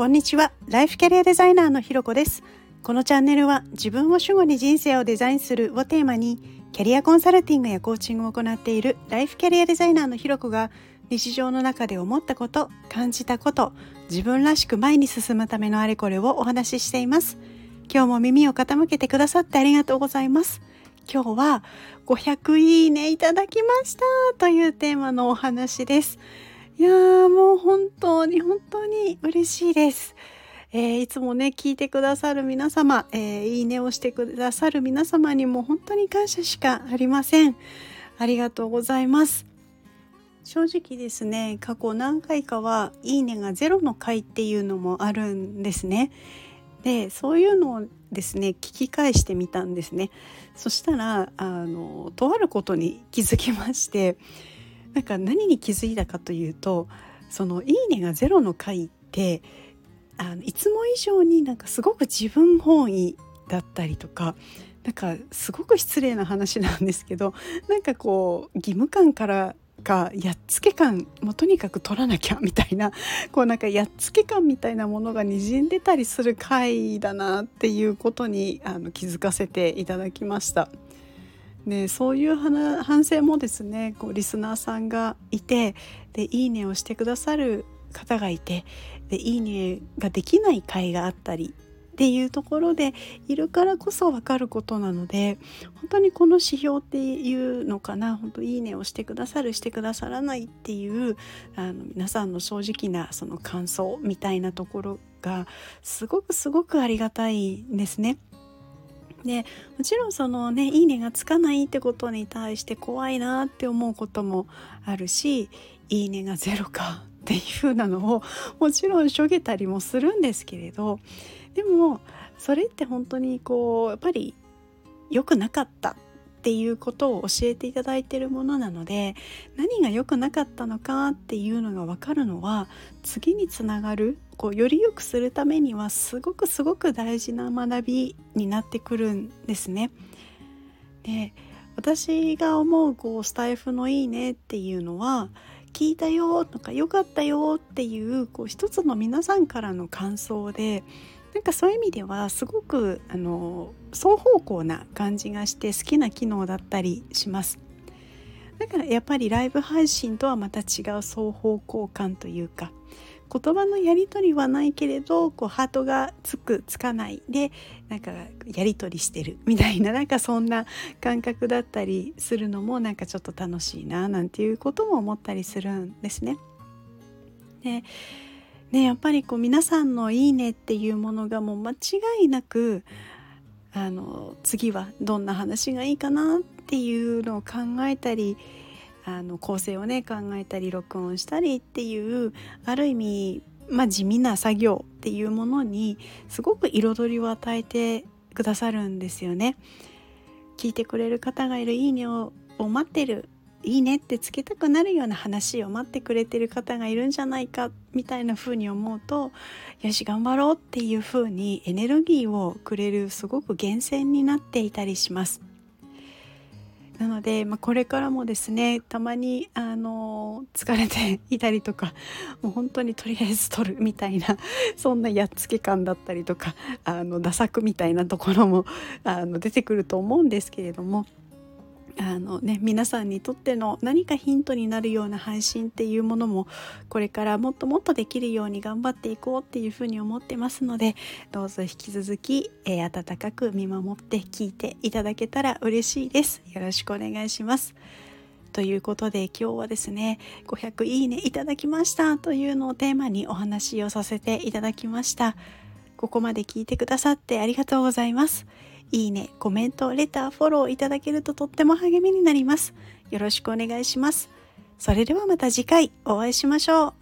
こんにちは。ライフキャリアデザイナーのひろこです。このチャンネルは自分を主語に人生をデザインするをテーマにキャリアコンサルティングやコーチングを行っているライフキャリアデザイナーのひろこが日常の中で思ったこと感じたこと自分らしく前に進むためのあれこれをお話ししています。今日も耳を傾けてくださってありがとうございます。今日は500いいねいただきましたというテーマのお話です。いやーもう本当に本当に嬉しいです。えー、いつもね聞いてくださる皆様、えー、いいねをしてくださる皆様にも本当に感謝しかありません。ありがとうございます。正直ですね過去何回かはいいねがゼロの回っていうのもあるんですね。でそういうのをですね聞き返してみたんですね。そしたらあのとあることに気づきましてなんか何に気づいたかというとその「いいね」がゼロの回ってあのいつも以上になんかすごく自分本位だったりとかなんかすごく失礼な話なんですけど なんかこう義務感からかやっつけ感もとにかく取らなきゃみたいな こうなんかやっつけ感みたいなものがにじんでたりする回だなっていうことにあの気づかせていただきました。でそういう反省もですねこうリスナーさんがいてでいいねをしてくださる方がいてでいいねができない回があったりっていうところでいるからこそ分かることなので本当にこの指標っていうのかな本当いいねをしてくださるしてくださらないっていうあの皆さんの正直なその感想みたいなところがすごくすごくありがたいんですね。でもちろんそのねいいねがつかないってことに対して怖いなって思うこともあるしいいねがゼロかっていうふうなのをもちろんしょげたりもするんですけれどでもそれって本当にこうやっぱり良くなかったっていうことを教えていただいているものなので何が良くなかったのかっていうのが分かるのは次につながるこうより良くするためにはすごくすごく大事な学びになってくるんですね。で私が思うこうスタイフのいいねっていうのは聞いたよとか良かったよっていうこう一つの皆さんからの感想でなんかそういう意味ではすごくあの双方向な感じがして好きな機能だったりします。だからやっぱりライブ配信とはまた違う双方向感というか言葉のやり取りはないけれどこうハートがつくつかないでなんかやり取りしてるみたいな なんかそんな感覚だったりするのもなんかちょっと楽しいななんていうことも思ったりするんですね。でねやっぱりこう皆さんの「いいね」っていうものがもう間違いなくあの次はどんな話がいいかなっていうのを考えたりあの構成をね考えたり録音したりっていうある意味、まあ、地味な作業っていうものにすごく彩りを与えてくださるんですよね。聞いてくれる方がいる「いいねを」待ってるいいねってつけたくなるような話を待ってくれてる方がいるんじゃないかみたいな風に思うとよし頑張ろうっていう風にエネルギーをくれるすごく源泉になっていたりします。なので、まあ、これからもですねたまにあの疲れていたりとかもう本当にとりあえず撮るみたいなそんなやっつけ感だったりとかあの打作みたいなところもあの出てくると思うんですけれどもあのね、皆さんにとっての何かヒントになるような配信っていうものもこれからもっともっとできるように頑張っていこうっていうふうに思ってますのでどうぞ引き続き、えー、温かく見守って聞いていただけたら嬉しいです。よろしくお願いします。ということで今日はですね500いいねいただきましたというのをテーマにお話をさせていただきました。ここまで聞いてくださってありがとうございます。いいね、コメント、レター、フォローいただけるととっても励みになります。よろしくお願いします。それではまた次回お会いしましょう。